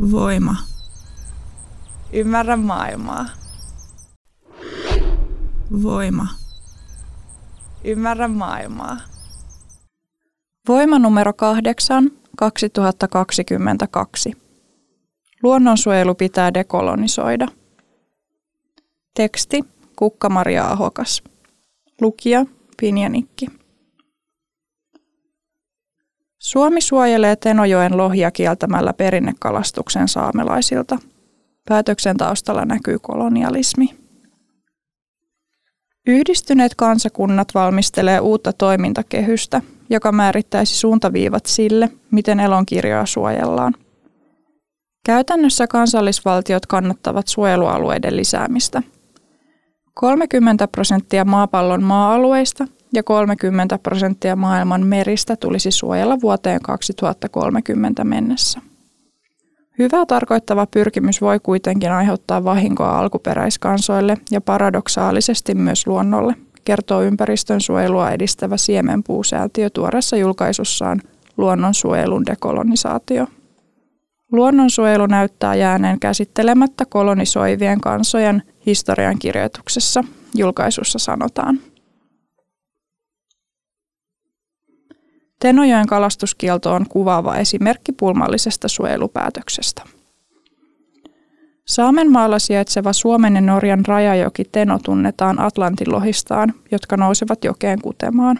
Voima. Ymmärrä maailmaa. Voima. Ymmärrä maailmaa. Voima numero 8, 2022. Luonnonsuojelu pitää dekolonisoida. Teksti Kukka-Maria Ahokas. Lukija Pinjanikki. Suomi suojelee Tenojoen lohia kieltämällä perinnekalastuksen saamelaisilta. Päätöksen taustalla näkyy kolonialismi. Yhdistyneet kansakunnat valmistelee uutta toimintakehystä, joka määrittäisi suuntaviivat sille, miten elonkirjoa suojellaan. Käytännössä kansallisvaltiot kannattavat suojelualueiden lisäämistä. 30 prosenttia maapallon maa-alueista ja 30 prosenttia maailman meristä tulisi suojella vuoteen 2030 mennessä. Hyvää tarkoittava pyrkimys voi kuitenkin aiheuttaa vahinkoa alkuperäiskansoille ja paradoksaalisesti myös luonnolle, kertoo ympäristön suojelua edistävä siemenpuusäätiö tuoreessa julkaisussaan Luonnonsuojelun dekolonisaatio. Luonnonsuojelu näyttää jääneen käsittelemättä kolonisoivien kansojen historian kirjoituksessa, julkaisussa sanotaan. Tenojoen kalastuskielto on kuvaava esimerkki pulmallisesta suojelupäätöksestä. Saamenmaalla sijaitseva Suomen ja Norjan rajajoki Teno tunnetaan Atlantin lohistaan, jotka nousevat jokeen kutemaan.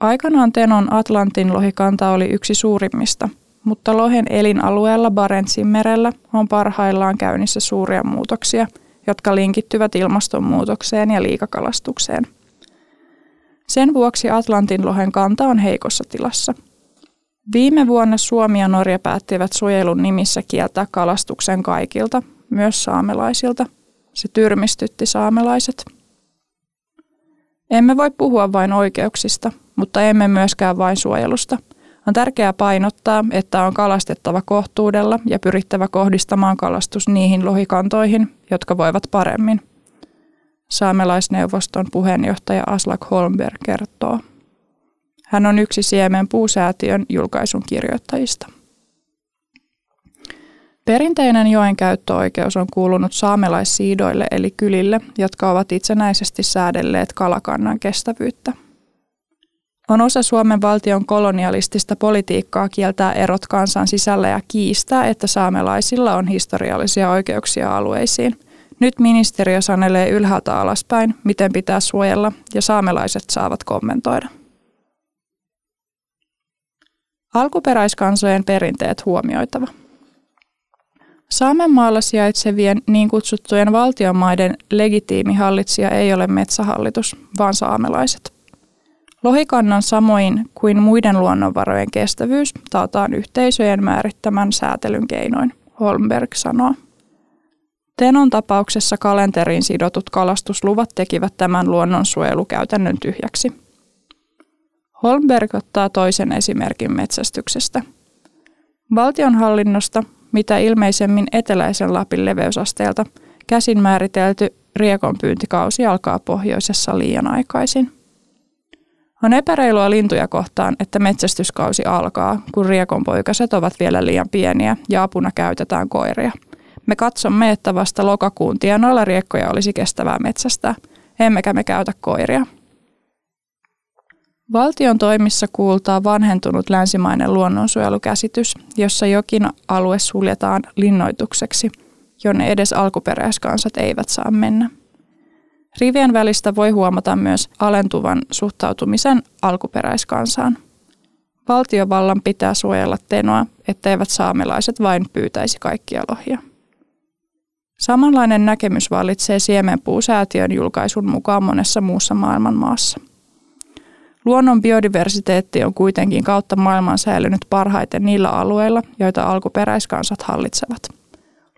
Aikanaan Tenon Atlantin lohikanta oli yksi suurimmista, mutta lohen elinalueella Barentsin merellä on parhaillaan käynnissä suuria muutoksia, jotka linkittyvät ilmastonmuutokseen ja liikakalastukseen – sen vuoksi Atlantin lohen kanta on heikossa tilassa. Viime vuonna Suomi ja Norja päättivät suojelun nimissä kieltää kalastuksen kaikilta, myös saamelaisilta. Se tyrmistytti saamelaiset. Emme voi puhua vain oikeuksista, mutta emme myöskään vain suojelusta. On tärkeää painottaa, että on kalastettava kohtuudella ja pyrittävä kohdistamaan kalastus niihin lohikantoihin, jotka voivat paremmin – saamelaisneuvoston puheenjohtaja Aslak Holmberg kertoo. Hän on yksi Siemen puusäätiön julkaisun kirjoittajista. Perinteinen joen käyttöoikeus on kuulunut saamelaissiidoille eli kylille, jotka ovat itsenäisesti säädelleet kalakannan kestävyyttä. On osa Suomen valtion kolonialistista politiikkaa kieltää erot kansan sisällä ja kiistää, että saamelaisilla on historiallisia oikeuksia alueisiin – nyt ministeriö sanelee ylhäältä alaspäin, miten pitää suojella, ja saamelaiset saavat kommentoida. Alkuperäiskansojen perinteet huomioitava. Saamenmaalla sijaitsevien niin kutsuttujen valtionmaiden legitiimi hallitsija ei ole metsähallitus, vaan saamelaiset. Lohikannan samoin kuin muiden luonnonvarojen kestävyys taataan yhteisöjen määrittämän säätelyn keinoin, Holmberg sanoo. Tenon tapauksessa kalenteriin sidotut kalastusluvat tekivät tämän luonnonsuojelukäytännön tyhjäksi. Holmberg ottaa toisen esimerkin metsästyksestä. Valtionhallinnosta, mitä ilmeisemmin eteläisen Lapin leveysasteelta, käsin määritelty riekonpyyntikausi alkaa pohjoisessa liian aikaisin. On epäreilua lintuja kohtaan, että metsästyskausi alkaa, kun riekonpoikaset ovat vielä liian pieniä ja apuna käytetään koiria – me katsomme, että vasta lokakuun tienoilla riekkoja olisi kestävää metsästä, emmekä me käytä koiria. Valtion toimissa kuultaa vanhentunut länsimainen luonnonsuojelukäsitys, jossa jokin alue suljetaan linnoitukseksi, jonne edes alkuperäiskansat eivät saa mennä. Rivien välistä voi huomata myös alentuvan suhtautumisen alkuperäiskansaan. Valtiovallan pitää suojella tenoa, etteivät saamelaiset vain pyytäisi kaikkia lohia. Samanlainen näkemys vallitsee Siemenpuusäätiön julkaisun mukaan monessa muussa maailman maassa. Luonnon biodiversiteetti on kuitenkin kautta maailman säilynyt parhaiten niillä alueilla, joita alkuperäiskansat hallitsevat.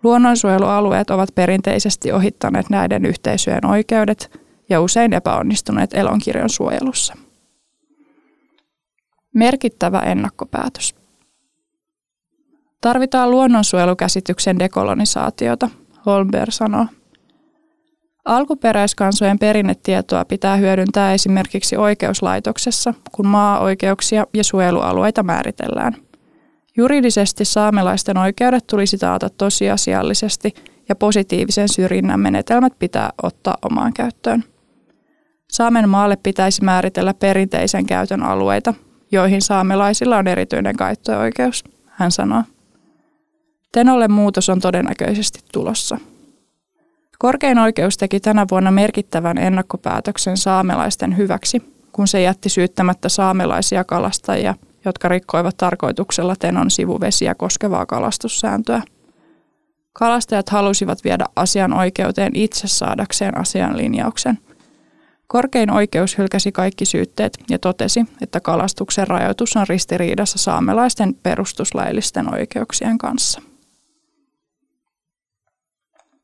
Luonnonsuojelualueet ovat perinteisesti ohittaneet näiden yhteisöjen oikeudet ja usein epäonnistuneet elonkirjon suojelussa. Merkittävä ennakkopäätös. Tarvitaan luonnonsuojelukäsityksen dekolonisaatiota – Holmberg sanoo. Alkuperäiskansojen perinnetietoa pitää hyödyntää esimerkiksi oikeuslaitoksessa, kun maa-oikeuksia ja suojelualueita määritellään. Juridisesti saamelaisten oikeudet tulisi taata tosiasiallisesti ja positiivisen syrjinnän menetelmät pitää ottaa omaan käyttöön. Saamen maalle pitäisi määritellä perinteisen käytön alueita, joihin saamelaisilla on erityinen käyttöoikeus, hän sanoo. Tenolle muutos on todennäköisesti tulossa. Korkein oikeus teki tänä vuonna merkittävän ennakkopäätöksen saamelaisten hyväksi, kun se jätti syyttämättä saamelaisia kalastajia, jotka rikkoivat tarkoituksella Tenon sivuvesiä koskevaa kalastussääntöä. Kalastajat halusivat viedä asian oikeuteen itse saadakseen asian linjauksen. Korkein oikeus hylkäsi kaikki syytteet ja totesi, että kalastuksen rajoitus on ristiriidassa saamelaisten perustuslaillisten oikeuksien kanssa.